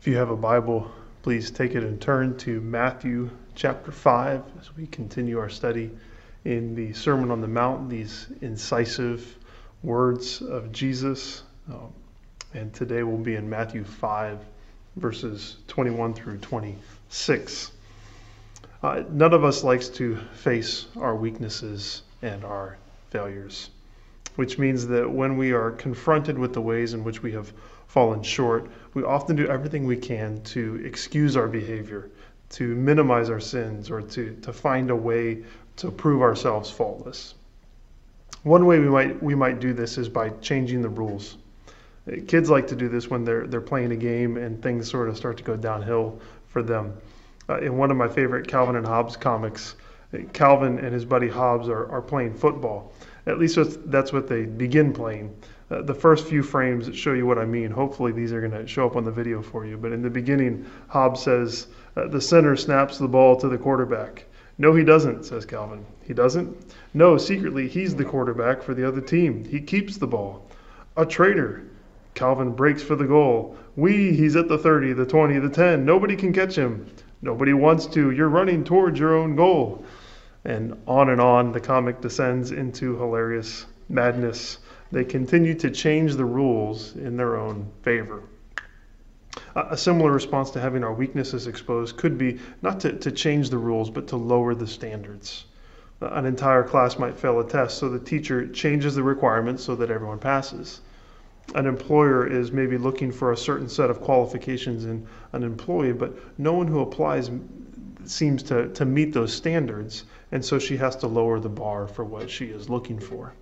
If you have a Bible, please take it and turn to Matthew chapter 5 as we continue our study in the Sermon on the Mount, these incisive words of Jesus. Um, and today we'll be in Matthew 5, verses 21 through 26. Uh, none of us likes to face our weaknesses and our failures, which means that when we are confronted with the ways in which we have fallen short, we often do everything we can to excuse our behavior, to minimize our sins, or to, to find a way to prove ourselves faultless. One way we might we might do this is by changing the rules. Kids like to do this when they're they're playing a game and things sort of start to go downhill for them. Uh, in one of my favorite Calvin and Hobbes comics, Calvin and his buddy Hobbes are, are playing football. At least that's what they begin playing. Uh, the first few frames show you what I mean. Hopefully, these are going to show up on the video for you. But in the beginning, Hobbes says, uh, The center snaps the ball to the quarterback. No, he doesn't, says Calvin. He doesn't? No, secretly, he's the quarterback for the other team. He keeps the ball. A traitor. Calvin breaks for the goal. We, he's at the 30, the 20, the 10. Nobody can catch him. Nobody wants to. You're running towards your own goal. And on and on, the comic descends into hilarious madness. They continue to change the rules in their own favor. A similar response to having our weaknesses exposed could be not to, to change the rules, but to lower the standards. An entire class might fail a test, so the teacher changes the requirements so that everyone passes. An employer is maybe looking for a certain set of qualifications in an employee, but no one who applies seems to, to meet those standards, and so she has to lower the bar for what she is looking for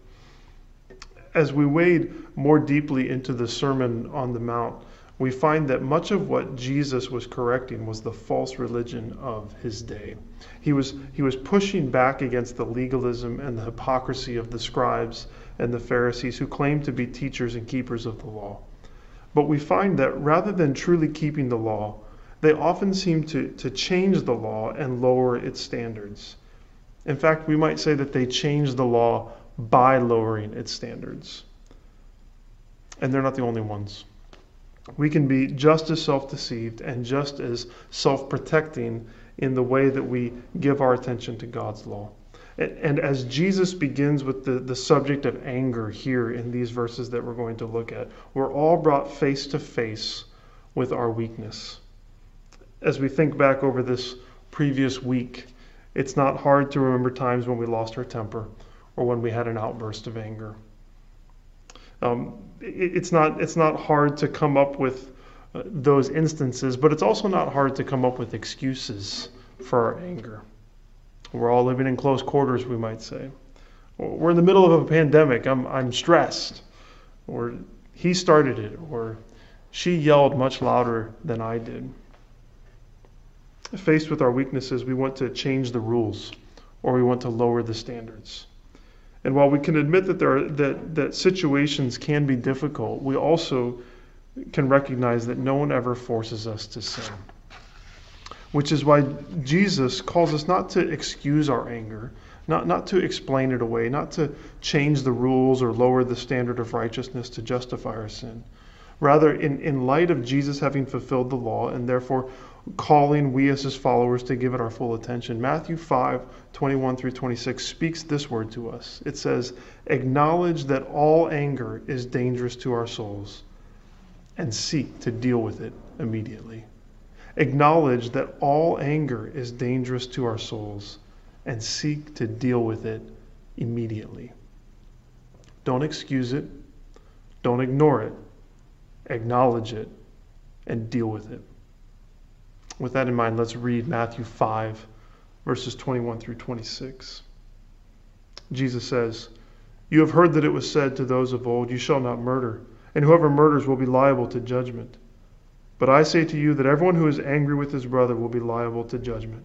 as we wade more deeply into the Sermon on the Mount, we find that much of what Jesus was correcting was the false religion of his day. He was, he was pushing back against the legalism and the hypocrisy of the scribes and the Pharisees who claimed to be teachers and keepers of the law. But we find that rather than truly keeping the law, they often seem to, to change the law and lower its standards. In fact, we might say that they changed the law by lowering its standards. And they're not the only ones. We can be just as self deceived and just as self protecting in the way that we give our attention to God's law. And as Jesus begins with the, the subject of anger here in these verses that we're going to look at, we're all brought face to face with our weakness. As we think back over this previous week, it's not hard to remember times when we lost our temper or when we had an outburst of anger. Um, it, it's, not, it's not hard to come up with uh, those instances, but it's also not hard to come up with excuses for our anger. We're all living in close quarters, we might say. We're in the middle of a pandemic. I'm, I'm stressed. Or he started it. Or she yelled much louder than I did. Faced with our weaknesses, we want to change the rules or we want to lower the standards. And while we can admit that there are, that, that situations can be difficult, we also can recognize that no one ever forces us to sin. Which is why Jesus calls us not to excuse our anger, not, not to explain it away, not to change the rules or lower the standard of righteousness to justify our sin. Rather, in, in light of Jesus having fulfilled the law and therefore calling we as his followers to give it our full attention. Matthew 5 21 through 26 speaks this word to us. It says, Acknowledge that all anger is dangerous to our souls and seek to deal with it immediately. Acknowledge that all anger is dangerous to our souls and seek to deal with it immediately. Don't excuse it, don't ignore it, acknowledge it, and deal with it. With that in mind, let's read Matthew 5, verses 21 through 26. Jesus says, You have heard that it was said to those of old, You shall not murder, and whoever murders will be liable to judgment. But I say to you that everyone who is angry with his brother will be liable to judgment.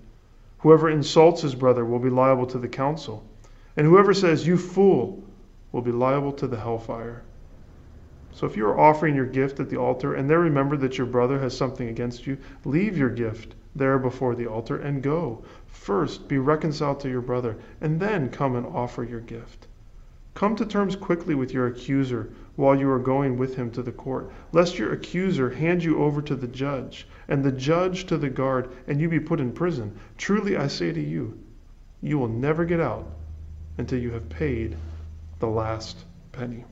Whoever insults his brother will be liable to the council, and whoever says, You fool, will be liable to the hellfire. So if you are offering your gift at the altar and there remember that your brother has something against you, leave your gift there before the altar and go. First be reconciled to your brother, and then come and offer your gift. Come to terms quickly with your accuser while you are going with him to the court, lest your accuser hand you over to the judge, and the judge to the guard, and you be put in prison. Truly I say to you, you will never get out until you have paid the last penny.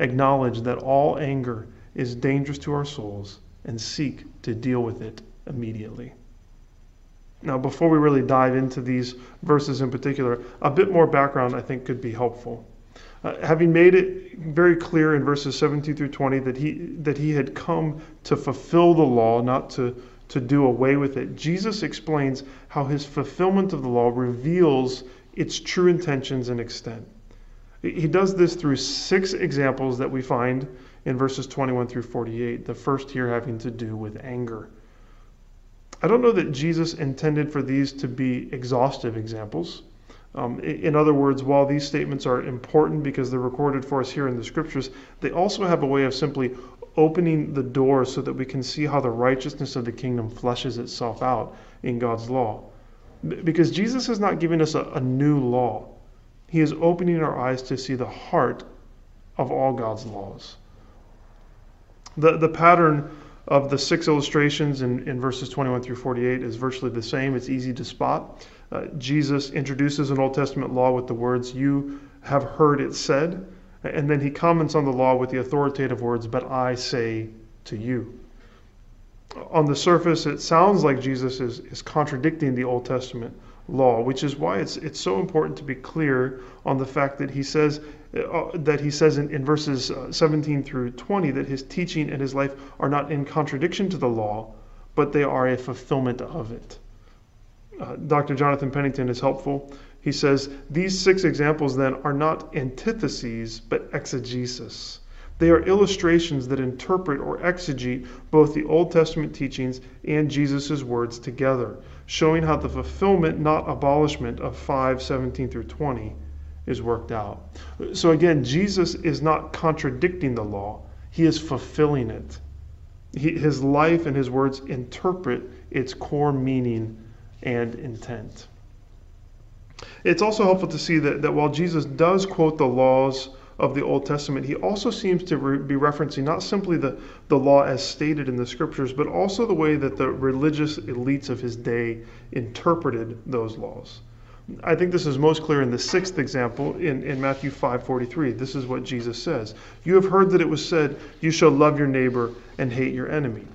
Acknowledge that all anger is dangerous to our souls and seek to deal with it immediately. Now, before we really dive into these verses in particular, a bit more background I think could be helpful. Uh, having made it very clear in verses 17 through 20 that he, that he had come to fulfill the law, not to, to do away with it, Jesus explains how his fulfillment of the law reveals its true intentions and extent. He does this through six examples that we find in verses 21 through 48, the first here having to do with anger. I don't know that Jesus intended for these to be exhaustive examples. Um, in other words, while these statements are important because they're recorded for us here in the scriptures, they also have a way of simply opening the door so that we can see how the righteousness of the kingdom fleshes itself out in God's law. Because Jesus is not giving us a, a new law, He is opening our eyes to see the heart of all God's laws. The, the pattern of the six illustrations in, in verses 21 through 48 is virtually the same. It's easy to spot. Uh, Jesus introduces an Old Testament law with the words, You have heard it said. And then he comments on the law with the authoritative words, But I say to you. On the surface, it sounds like Jesus is, is contradicting the Old Testament law, which is why it's, it's so important to be clear on the fact that he says uh, that he says in, in verses uh, 17 through 20 that his teaching and his life are not in contradiction to the law, but they are a fulfillment of it. Uh, Dr. Jonathan Pennington is helpful. He says these six examples then are not antitheses, but exegesis. They are illustrations that interpret or exegete both the Old Testament teachings and Jesus' words together, showing how the fulfillment, not abolishment, of 5 17 through 20 is worked out. So again, Jesus is not contradicting the law, he is fulfilling it. He, his life and his words interpret its core meaning and intent. It's also helpful to see that, that while Jesus does quote the laws of the Old Testament, he also seems to re- be referencing not simply the, the law as stated in the scriptures, but also the way that the religious elites of his day interpreted those laws. I think this is most clear in the sixth example in, in Matthew 5:43. This is what Jesus says. You have heard that it was said, You shall love your neighbor and hate your enemy.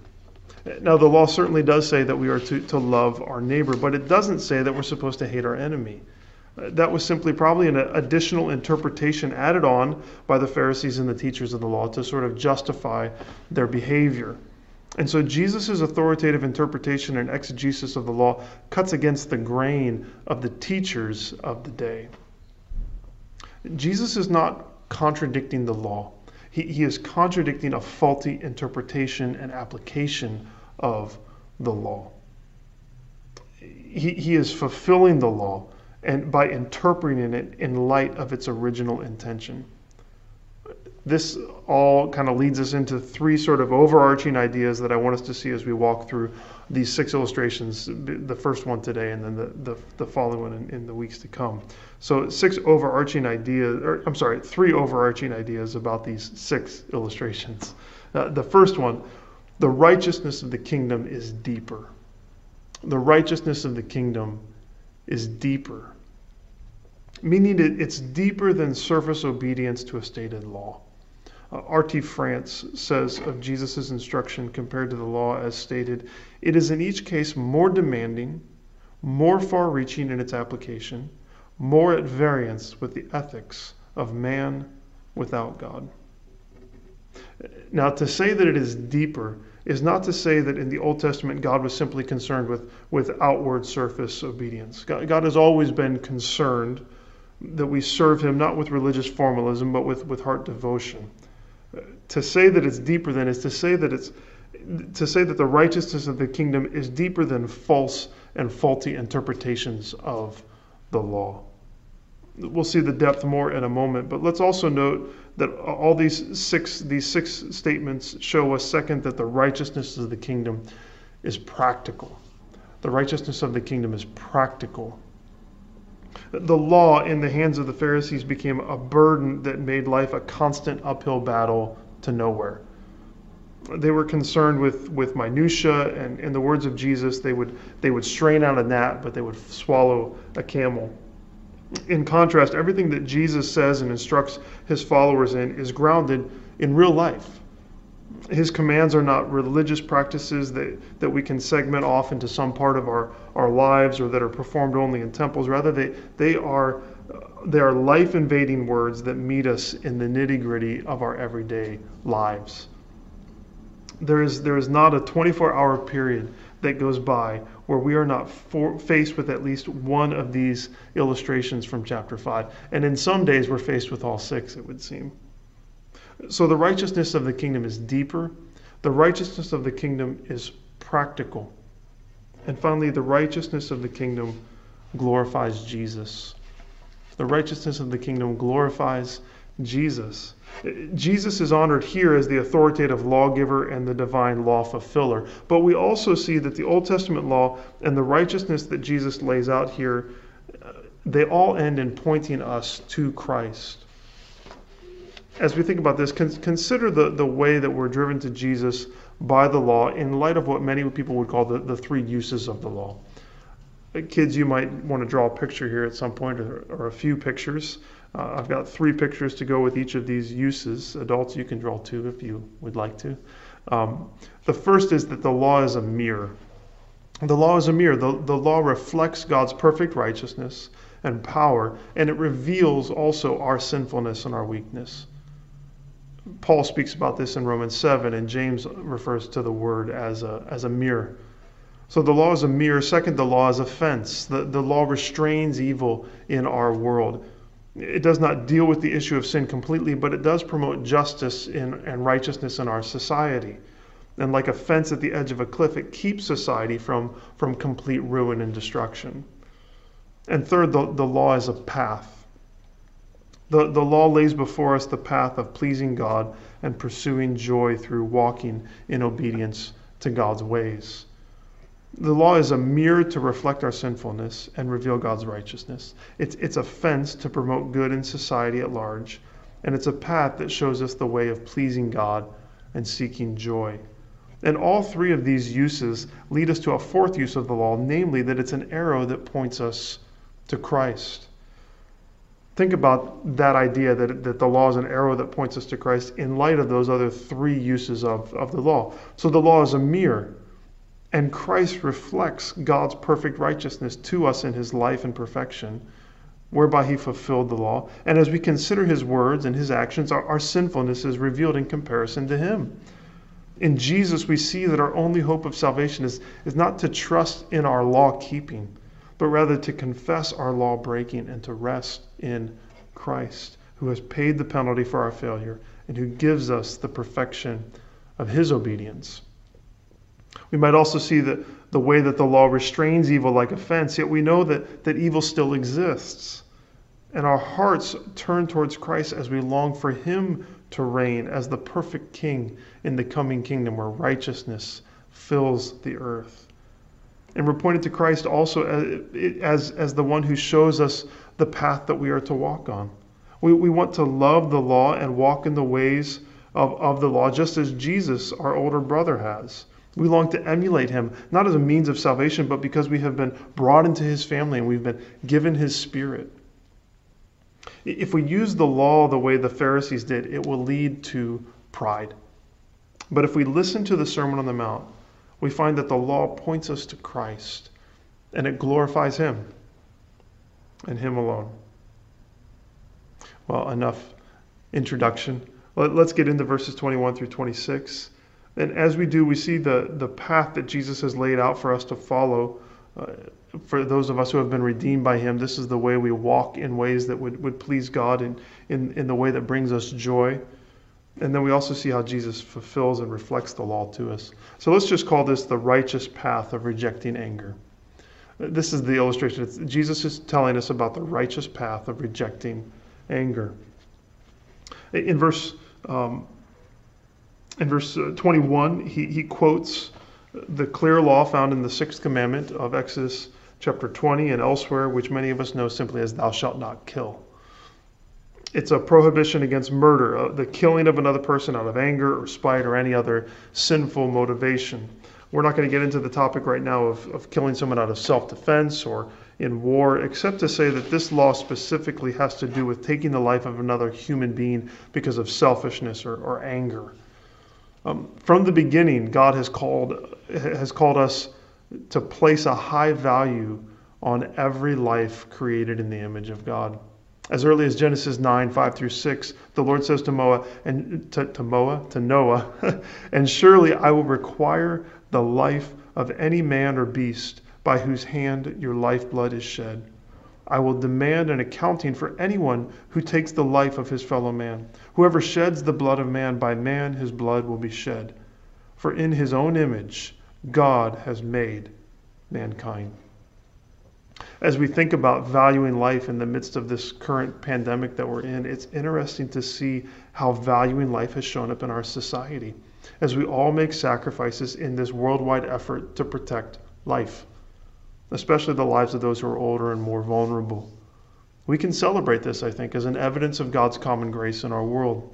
Now, the law certainly does say that we are to, to love our neighbor, but it doesn't say that we're supposed to hate our enemy. That was simply probably an additional interpretation added on by the Pharisees and the teachers of the law to sort of justify their behavior. And so Jesus' authoritative interpretation and exegesis of the law cuts against the grain of the teachers of the day. Jesus is not contradicting the law. He, he is contradicting a faulty interpretation and application of the law. He, he is fulfilling the law and by interpreting it in light of its original intention this all kind of leads us into three sort of overarching ideas that I want us to see as we walk through these six illustrations, the first one today and then the, the, the following one in, in, the weeks to come. So, six overarching ideas, or I'm sorry, three overarching ideas about these six illustrations. Uh, the first one, the righteousness of the kingdom is deeper. The righteousness of the kingdom is deeper, meaning it's deeper than surface obedience to a stated law. Uh, R.T. France says of Jesus' instruction compared to the law as stated, it is in each case more demanding, more far reaching in its application, more at variance with the ethics of man without God. Now, to say that it is deeper is not to say that in the Old Testament God was simply concerned with, with outward surface obedience. God, God has always been concerned that we serve Him not with religious formalism, but with, with heart devotion to say that it's deeper than is to say that it's to say that the righteousness of the kingdom is deeper than false and faulty interpretations of the law. We'll see the depth more in a moment, but let's also note that all these six these six statements show us second that the righteousness of the kingdom is practical. The righteousness of the kingdom is practical. The law in the hands of the Pharisees became a burden that made life a constant uphill battle to nowhere. They were concerned with, with minutia, and in the words of Jesus, they would, they would strain out a gnat, but they would swallow a camel. In contrast, everything that Jesus says and instructs his followers in is grounded in real life. His commands are not religious practices that, that we can segment off into some part of our, our lives or that are performed only in temples. Rather, they, they are, they are life invading words that meet us in the nitty gritty of our everyday lives. There is, there is not a 24 hour period that goes by where we are not for, faced with at least one of these illustrations from chapter 5. And in some days, we're faced with all six, it would seem. So the righteousness of the kingdom is deeper, the righteousness of the kingdom is practical. And finally, the righteousness of the kingdom glorifies Jesus. The righteousness of the kingdom glorifies Jesus. Jesus is honored here as the authoritative lawgiver and the divine law fulfiller. But we also see that the Old Testament law and the righteousness that Jesus lays out here, uh, they all end in pointing us to Christ. As we think about this, consider the, the way that we're driven to Jesus by the law in light of what many people would call the, the three uses of the law. Uh, kids, you might want to draw a picture here at some point or, or a few pictures. Uh, I've got three pictures to go with each of these uses. Adults, you can draw two if you would like to. Um, the first is that the law is a mirror. The law is a mirror. The, the law reflects God's perfect righteousness and power, and it reveals also our sinfulness and our weakness. Paul speaks about this in Romans 7, and James refers to the word as a, as a mirror. So the law is a mirror. Second, the law is a fence. The, the law restrains evil in our world. It does not deal with the issue of sin completely, but it does promote justice in, and righteousness in our society. And like a fence at the edge of a cliff, it keeps society from, from complete ruin and destruction. And third, the, the law is a path. The, the law lays before us the path of pleasing God and pursuing joy through walking in obedience to God's ways. The law is a mirror to reflect our sinfulness and reveal God's righteousness. It's, it's a fence to promote good in society at large, and it's a path that shows us the way of pleasing God and seeking joy. And all three of these uses lead us to a fourth use of the law, namely that it's an arrow that points us to Christ. Think about that idea that, that the law is an arrow that points us to Christ in light of those other three uses of, of the law. So the law is a mirror and Christ reflects God's perfect righteousness to us in his life and perfection, whereby he fulfilled the law. And as we consider his words and his actions, our, our sinfulness is revealed in comparison to him. In Jesus, we see that our only hope of salvation is, is not to trust in our law keeping, but rather to confess our law breaking and to rest in Christ, who has paid the penalty for our failure and who gives us the perfection of his obedience. We might also see the, the way that the law restrains evil like a fence, yet we know that, that evil still exists. And our hearts turn towards Christ as we long for Him to reign as the perfect King in the coming kingdom where righteousness fills the earth. And we're pointed to Christ also as, as, as the one who shows us the path that we are to walk on. We, we want to love the law and walk in the ways of, of the law, just as Jesus, our older brother, has. We long to emulate him, not as a means of salvation, but because we have been brought into his family and we've been given his spirit. If we use the law the way the Pharisees did, it will lead to pride. But if we listen to the Sermon on the Mount, we find that the law points us to Christ and it glorifies him and him alone. Well, enough introduction. Let's get into verses 21 through 26. And as we do, we see the, the path that Jesus has laid out for us to follow. Uh, for those of us who have been redeemed by him, this is the way we walk in ways that would, would please God and in, in the way that brings us joy. And then we also see how Jesus fulfills and reflects the law to us. So let's just call this the righteous path of rejecting anger. This is the illustration. It's, Jesus is telling us about the righteous path of rejecting anger. In verse um, in verse uh, 21, he, he quotes the clear law found in the sixth commandment of Exodus chapter 20 and elsewhere, which many of us know simply as thou shalt not kill. It's a prohibition against murder, uh, the killing of another person out of anger or spite or any other sinful motivation. We're not going to get into the topic right now of, of killing someone out of self defense or in war, except to say that this law specifically has to do with taking the life of another human being because of selfishness or, or anger. Um, from the beginning, God has called, has called us to place a high value on every life created in the image of God. As early as Genesis 9, 5 through 6, the Lord says to Noah, and to, to Noah, to Noah, and surely I will require the life of any man or beast by whose hand your lifeblood is shed. I will demand an accounting for anyone who takes the life of his fellow man. Whoever sheds the blood of man, by man his blood will be shed. For in his own image, God has made mankind as we think about valuing life in the midst of this current pandemic that we're in, it's interesting to see how valuing life has shown up in our society as we all make sacrifices in this worldwide effort to protect life, especially the lives of those who are older and more vulnerable. We can celebrate this, I think, as an evidence of God's common grace in our world.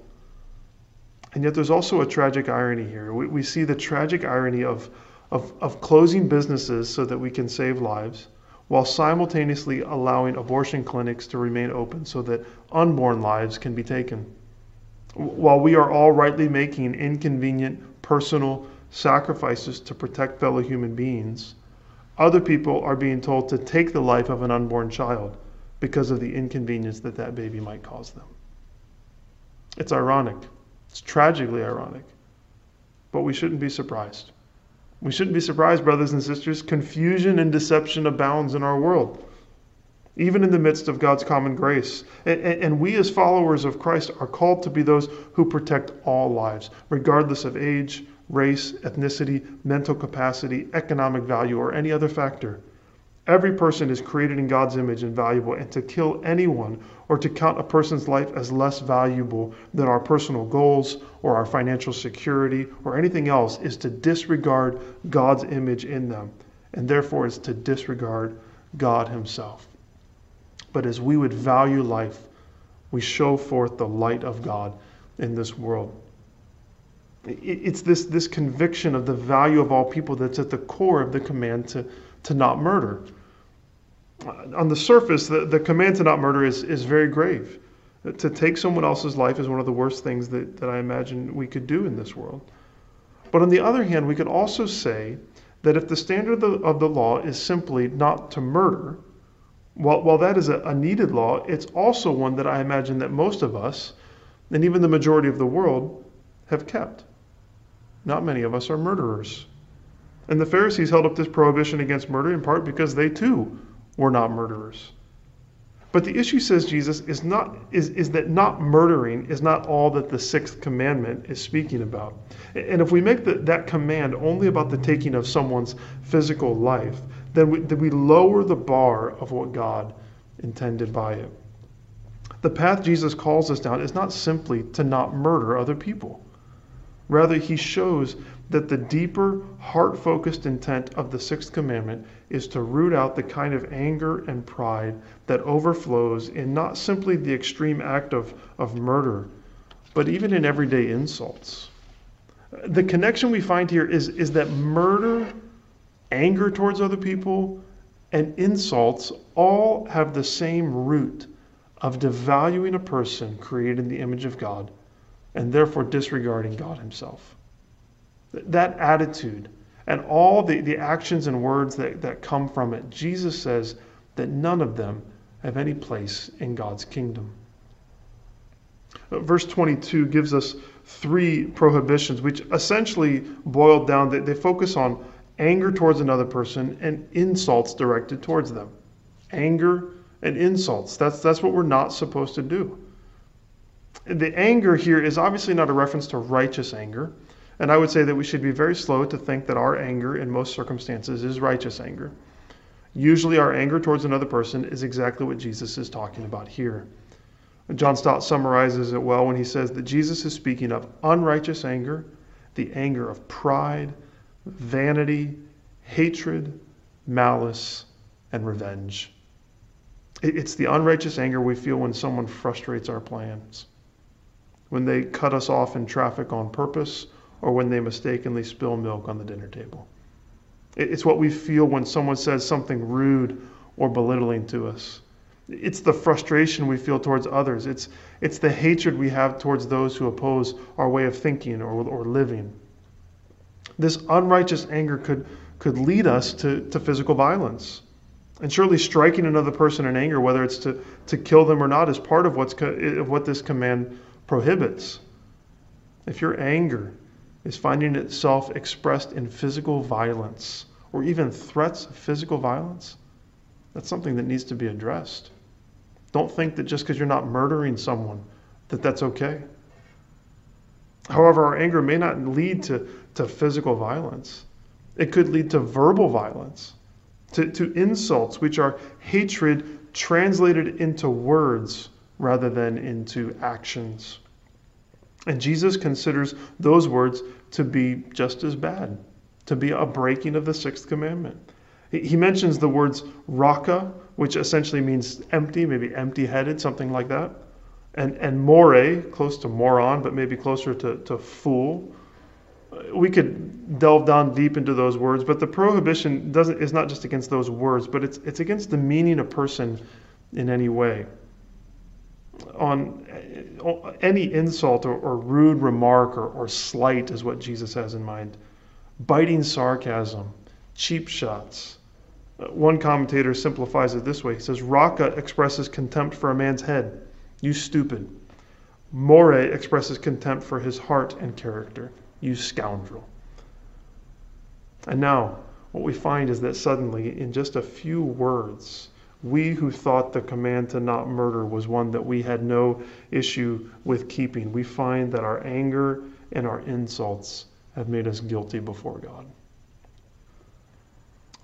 And yet, there's also a tragic irony here. We, we see the tragic irony of, of, of closing businesses so that we can save lives while simultaneously allowing abortion clinics to remain open so that unborn lives can be taken. While we are all rightly making inconvenient personal sacrifices to protect fellow human beings, other people are being told to take the life of an unborn child because of the inconvenience that that baby might cause them. It's ironic. It's tragically ironic. But we shouldn't be surprised. We shouldn't be surprised, brothers and sisters. Confusion and deception abounds in our world, even in the midst of God's common grace. And, and, we, as followers of Christ, are called to be those who protect all lives, regardless of age, race, ethnicity, mental capacity, economic value, or any other factor. Every person is created in God's image and valuable, and to kill anyone or to count a person's life as less valuable than our personal goals or our financial security or anything else is to disregard God's image in them, and therefore is to disregard God Himself. But as we would value life, we show forth the light of God in this world. It's this, this conviction of the value of all people that's at the core of the command to, to not murder on the surface, the, the command to not murder is, is very grave. To take someone else's life is one of the worst things that, that I imagine we could do in this world. But on the other hand, we could also say that if the standard of the, of the law is simply not to murder, while, while that is a, a needed law, it's also one that I imagine that most of us, and even the majority of the world, have kept. Not many of us are murderers. And the Pharisees held up this prohibition against murder in part because they too were not murderers. But the issue, says Jesus, is, not, is, is that not murdering is not all that the sixth commandment is speaking about. And if we make the, that command only about the taking of someone's physical life, then we, then we lower the bar of what God intended by it. The path Jesus calls us down is not simply to not murder other people. Rather, he shows that the deeper, heart focused intent of the sixth commandment is to root out the kind of anger and pride that overflows in not simply the extreme act of, of murder, but even in everyday insults. The connection we find here is, is that murder, anger towards other people, and insults all have the same root of devaluing a person created in the image of God and therefore disregarding God Himself. That attitude and all the, the actions and words that, that come from it, Jesus says that none of them have any place in God's kingdom. Verse 22 gives us three prohibitions, which essentially boiled down, they, they focus on anger towards another person and insults directed towards them. Anger and insults. That's, that's what we're not supposed to do. The anger here is obviously not a reference to righteous anger. And I would say that we should be very slow to think that our anger in most circumstances is righteous anger. Usually, our anger towards another person is exactly what Jesus is talking about here. John Stott summarizes it well when he says that Jesus is speaking of unrighteous anger, the anger of pride, vanity, hatred, malice, and revenge. It's the unrighteous anger we feel when someone frustrates our plans, when they cut us off in traffic on purpose, or when they mistakenly spill milk on the dinner table. It's what we feel when someone says something rude or belittling to us. It's the frustration we feel towards others. It's, it's the hatred we have towards those who oppose our way of thinking or, or living. This unrighteous anger could, could lead us to, to physical violence. And surely striking another person in anger, whether it's to, to kill them or not, is part of, what's, of what this command prohibits. If your anger is finding itself expressed in physical violence or even threats of physical violence, that's something that needs to be addressed. Don't think that just because you're not murdering someone, that that's okay. However, our anger may not lead to, to physical violence. It could lead to verbal violence, to, to insults, which are hatred translated into words rather than into actions. And Jesus considers those words to be just as bad, to be a breaking of the sixth commandment. He mentions the words raka, which essentially means empty, maybe empty headed, something like that. And, and more, close to moron, but maybe closer to, to fool. We could delve down deep into those words, but the prohibition doesn't, is not just against those words, but it's, it's against demeaning a person in any way. On eh, any insult or, or rude remark or, or slight is what Jesus has in mind. Biting sarcasm, cheap shots, uh, one commentator simplifies it this way. He says, Raka expresses contempt for a man's head. You stupid. More expresses contempt for his heart and character. You scoundrel. And now, what we find is that suddenly, in just a few words, we who thought the command to not murder was one that we had no issue with keeping, we find that our anger and our insults have made us guilty before God.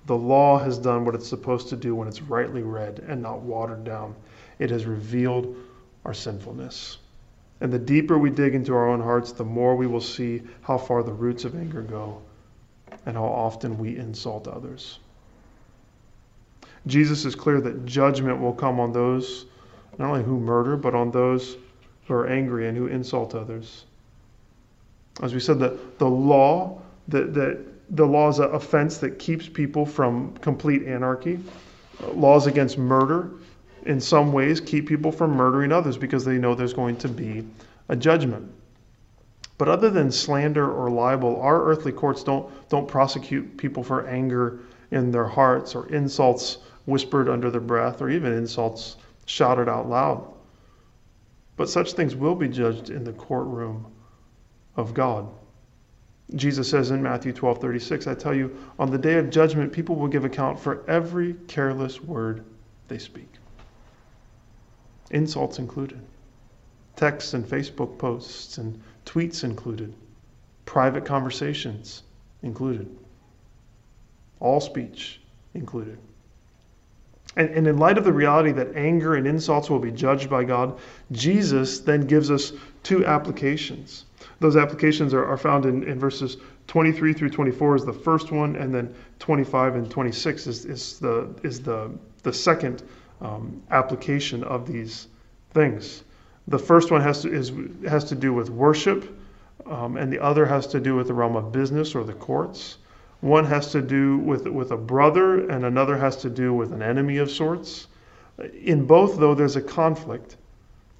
The law has done what it's supposed to do when it's rightly read and not watered down. It has revealed our sinfulness. And the deeper we dig into our own hearts, the more we will see how far the roots of anger go and how often we insult others. Jesus is clear that judgment will come on those not only who murder, but on those who are angry and who insult others. As we said, the, the law that, that the law is an offense that keeps people from complete anarchy. Laws against murder, in some ways, keep people from murdering others because they know there's going to be a judgment. But other than slander or libel, our earthly courts don't, don't prosecute people for anger in their hearts or insults whispered under their breath or even insults shouted out loud. But such things will be judged in the courtroom of God. Jesus says in Matthew 12 36, I tell you, on the day of judgment, people will give account for every careless word they speak. Insults included, texts and Facebook posts and tweets included, private conversations included, all speech included. And, and in light of the reality that anger and insults will be judged by God, Jesus then gives us two applications those applications are, are found in, in verses 23 through 24 is the first one, and then 25 and 26 is, is the is the the second um, application of these things. The first one has to is has to do with worship, um, and the other has to do with the realm of business or the courts. One has to do with with a brother, and another has to do with an enemy of sorts. In both, though, there's a conflict.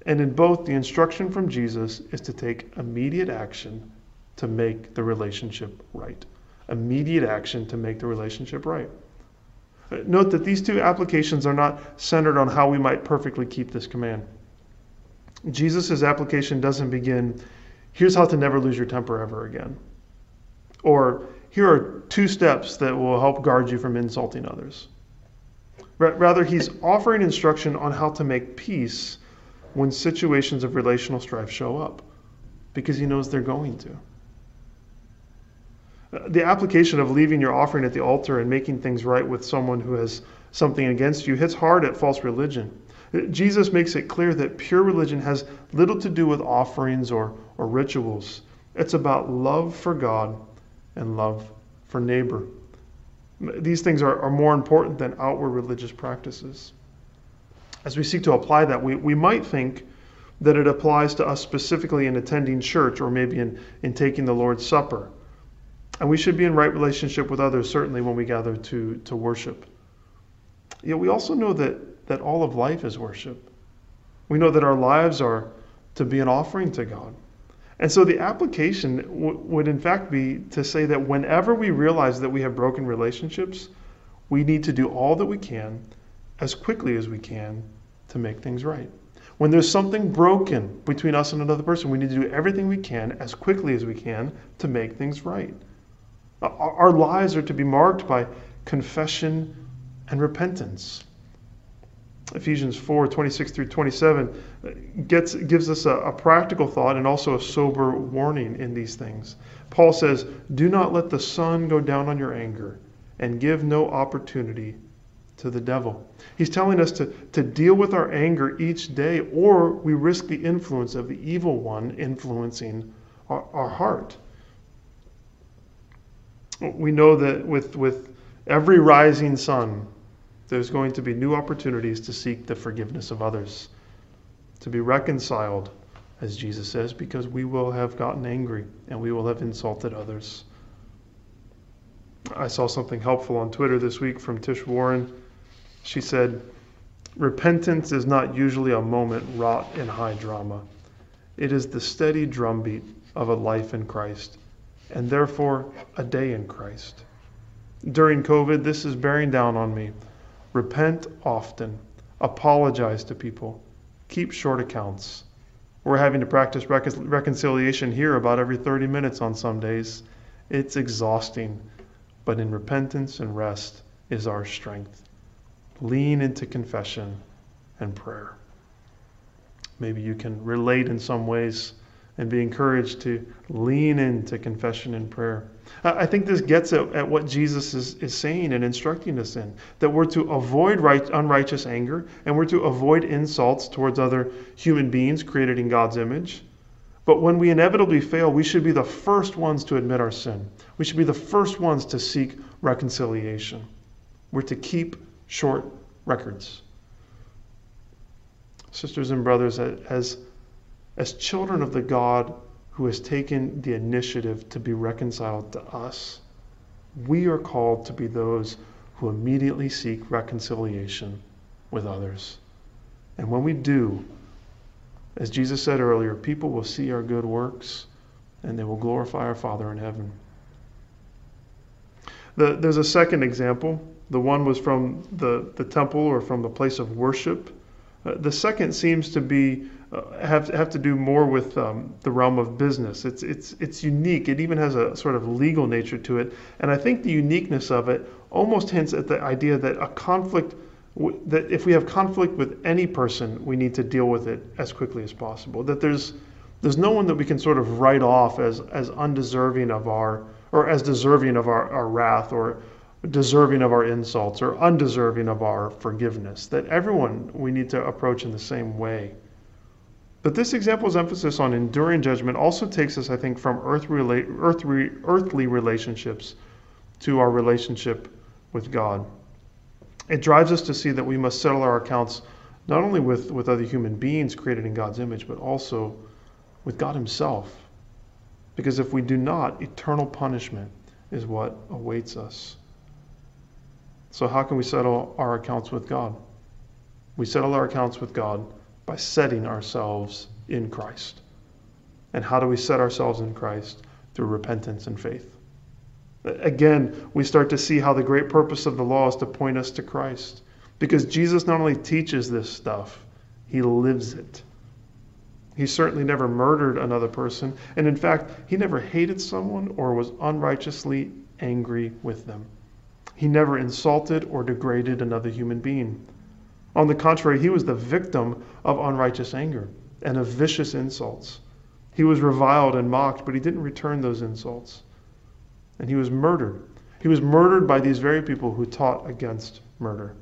And in both, the instruction from Jesus is to take immediate action to make the relationship right. Immediate action to make the relationship right. Note that these two applications are not centered on how we might perfectly keep this command. Jesus' application doesn't begin, here's how to never lose your temper ever again. Or here are two steps that will help guard you from insulting others. Rather, he's offering instruction on how to make peace when situations of relational strife show up because he knows they're going to. Uh, the application of leaving your offering at the altar and making things right with someone who has something against you hits hard at false religion. Uh, Jesus makes it clear that pure religion has little to do with offerings or, or rituals. It's about love for God and love for neighbor. These things are, are more important than outward religious practices. As we seek to apply that, we, we might think that it applies to us specifically in attending church or maybe in, in taking the Lord's Supper. And we should be in right relationship with others, certainly when we gather to, to worship. Yet we also know that, that all of life is worship. We know that our lives are to be an offering to God. And so the application w- would, in fact, be to say that whenever we realize that we have broken relationships, we need to do all that we can as quickly as we can to make things right. When there's something broken between us and another person, we need to do everything we can as quickly as we can to make things right. Our lives are to be marked by confession and repentance. Ephesians 4 26 through 27 uh, gets, gives us a, a practical thought and also a sober warning in these things. Paul says, Do not let the sun go down on your anger, and give no opportunity to the devil. He's telling us to, to deal with our anger each day, or we risk the influence of the evil one influencing our, our heart. We know that with, with every rising sun, there's going to be new opportunities to seek the forgiveness of others, to be reconciled, as Jesus says, because we will have gotten angry and we will have insulted others. I saw something helpful on Twitter this week from Tish Warren. She said, Repentance is not usually a moment wrought in high drama. It is the steady drumbeat of a life in Christ, and therefore a day in Christ. During COVID, this is bearing down on me. Repent often. Apologize to people. Keep short accounts. We're having to practice recon- reconciliation here about every 30 minutes on some days. It's exhausting, but in repentance and rest is our strength. Lean into confession and prayer. Maybe you can relate in some ways and be encouraged to lean into confession and prayer. I think this gets at, at what Jesus is, is saying and instructing us in that we're to avoid right, unrighteous anger and we're to avoid insults towards other human beings created in God's image. But when we inevitably fail, we should be the first ones to admit our sin. We should be the first ones to seek reconciliation. We're to keep short records. Sisters and brothers, as, as children of the God who has taken the initiative to be reconciled to us, we are called to be those who immediately seek reconciliation with others. And when we do, as Jesus said earlier, people will see our good works and they will glorify our Father in heaven. The, there's a second example. The one was from the, the temple or from the place of worship. Uh, the second seems to be have have to do more with um, the realm of business. It's it's it's unique. It even has a sort of legal nature to it, and I think the uniqueness of it almost hints at the idea that a conflict that if we have conflict with any person, we need to deal with it as quickly as possible. That there's there's no one that we can sort of write off as as undeserving of our or as deserving of our, our wrath or deserving of our insults or undeserving of our forgiveness. That everyone we need to approach in the same way. But this example's emphasis on enduring judgment also takes us, I think, from earthly, earthly, earthly relationships to our relationship with God. It drives us to see that we must settle our accounts not only with, with other human beings created in God's image, but also with God Himself. Because if we do not, eternal punishment is what awaits us. So, how can we settle our accounts with God? We settle our accounts with God by setting ourselves in Christ. And how do we set ourselves in Christ? Through repentance and faith. Again, we start to see how the great purpose of the law is to point us to Christ. Because Jesus not only teaches this stuff, he lives it. He certainly never murdered another person. And in fact, he never hated someone or was unrighteously angry with them. He never insulted or degraded another human being. On the contrary, he was the victim of unrighteous anger and of vicious insults. He was reviled and mocked, but he didn't return those insults. And he was murdered. He was murdered by these very people who taught against murder.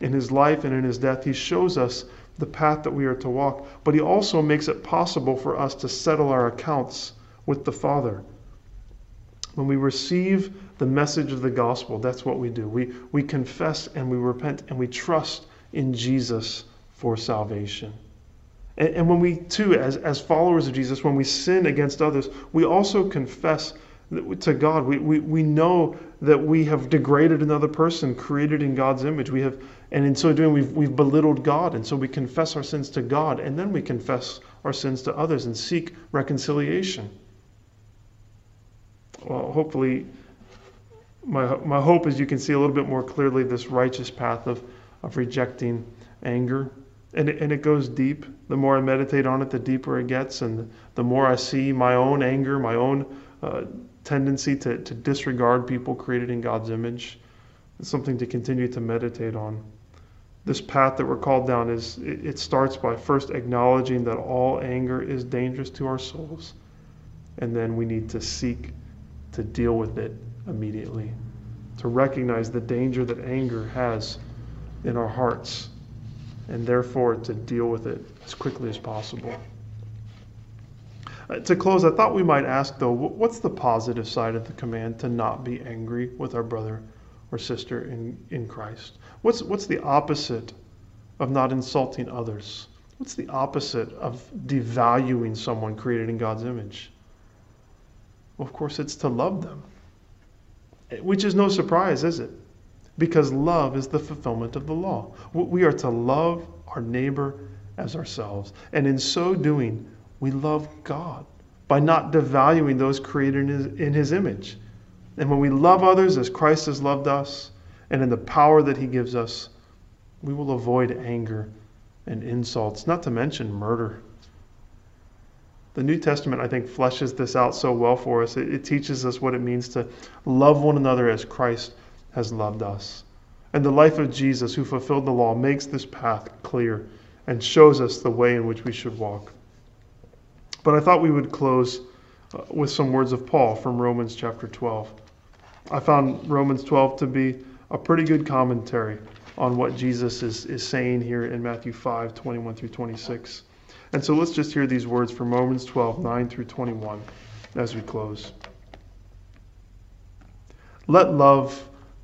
In his life and in his death, he shows us the path that we are to walk, but he also makes it possible for us to settle our accounts with the Father. When we receive the message of the gospel. That's what we do. We, we confess and we repent and we trust in Jesus for salvation. And, and when we, too, as, as followers of Jesus, when we sin against others, we also confess to God. We, we, we know that we have degraded another person created in God's image. We have, and in so doing, we've, we've belittled God. And so we confess our sins to God, and then we confess our sins to others and seek reconciliation. Well, hopefully, my, my hope is you can see a little bit more clearly this righteous path of, of rejecting anger. And it, and it goes deep. The more I meditate on it, the deeper it gets. And the more I see my own anger, my own uh, tendency to, to disregard people created in God's image, it's something to continue to meditate on. This path that we're called down is it, it starts by first acknowledging that all anger is dangerous to our souls. And then we need to seek to deal with it immediately, to recognize the danger that anger has in our hearts, and therefore to deal with it as quickly as possible. Uh, to close, I thought we might ask though, what's the positive side of the command to not be angry with our brother or sister in, in Christ? What's, what's the opposite of not insulting others? What's the opposite of devaluing someone created in God's image? Well, of course, it's to love them, which is no surprise, is it? Because love is the fulfillment of the law. We are to love our neighbor as ourselves. And in so doing, we love God by not devaluing those created in his, in his image. And when we love others as Christ has loved us, and in the power that he gives us, we will avoid anger and insults, not to mention murder. The New Testament, I think, fleshes this out so well for us. It, it, teaches us what it means to love one another as Christ has loved us. And the life of Jesus, who fulfilled the law, makes this path clear and shows us the way in which we should walk. But I thought we would close uh, with some words of Paul from Romans chapter 12. I found Romans 12 to be a pretty good commentary on what Jesus is, is saying here in Matthew 5 21 through 26. And so let's just hear these words from Romans 12, 9 through 21 as we close. Let love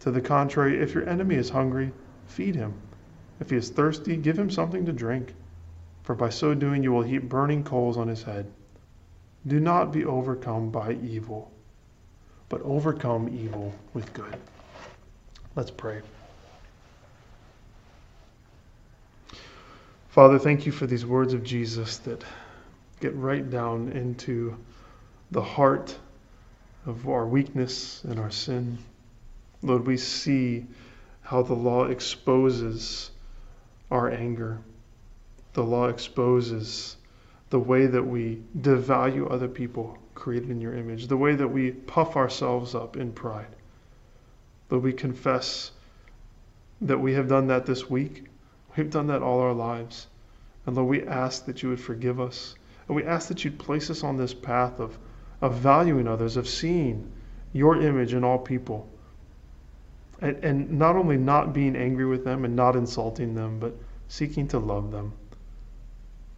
To the contrary, if your enemy is hungry, feed him. If he is thirsty, give him something to drink. For by so doing, you will heap burning coals on his head. Do not be overcome by evil, but overcome evil with good. Let's pray. Father, thank you for these words of Jesus that get right down into the heart of our weakness and our sin. Lord, we see how the law exposes our anger. The law exposes the way that we devalue other people created in your image, the way that we puff ourselves up in pride. Lord, we confess that we have done that this week We've done that all our lives. And Lord, we ask that you would forgive us. And we ask that you'd place us on this path of, of valuing others, of seeing your image in all people. And, and not only not being angry with them and not insulting them, but seeking to love them.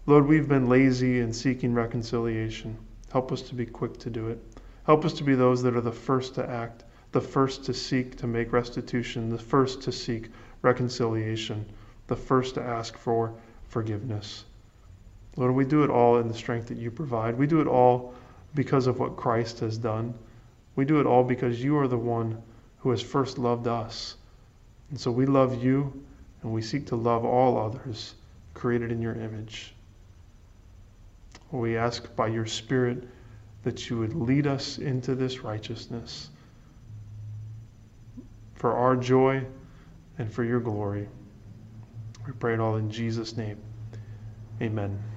Lord, we've been lazy in seeking reconciliation. Help us to be quick to do it. Help us to be those that are the first to act, the first to seek to make restitution, the first to seek reconciliation the first to ask for forgiveness. Lord, we do it all in the strength that you provide. We do it all because of what Christ has done. We do it all because you are the one who has first loved us. And so we love you and we seek to love all others created in your image. We ask by your Spirit that you would lead us into this righteousness for our joy and for your glory. We pray it all in Jesus' name. Amen.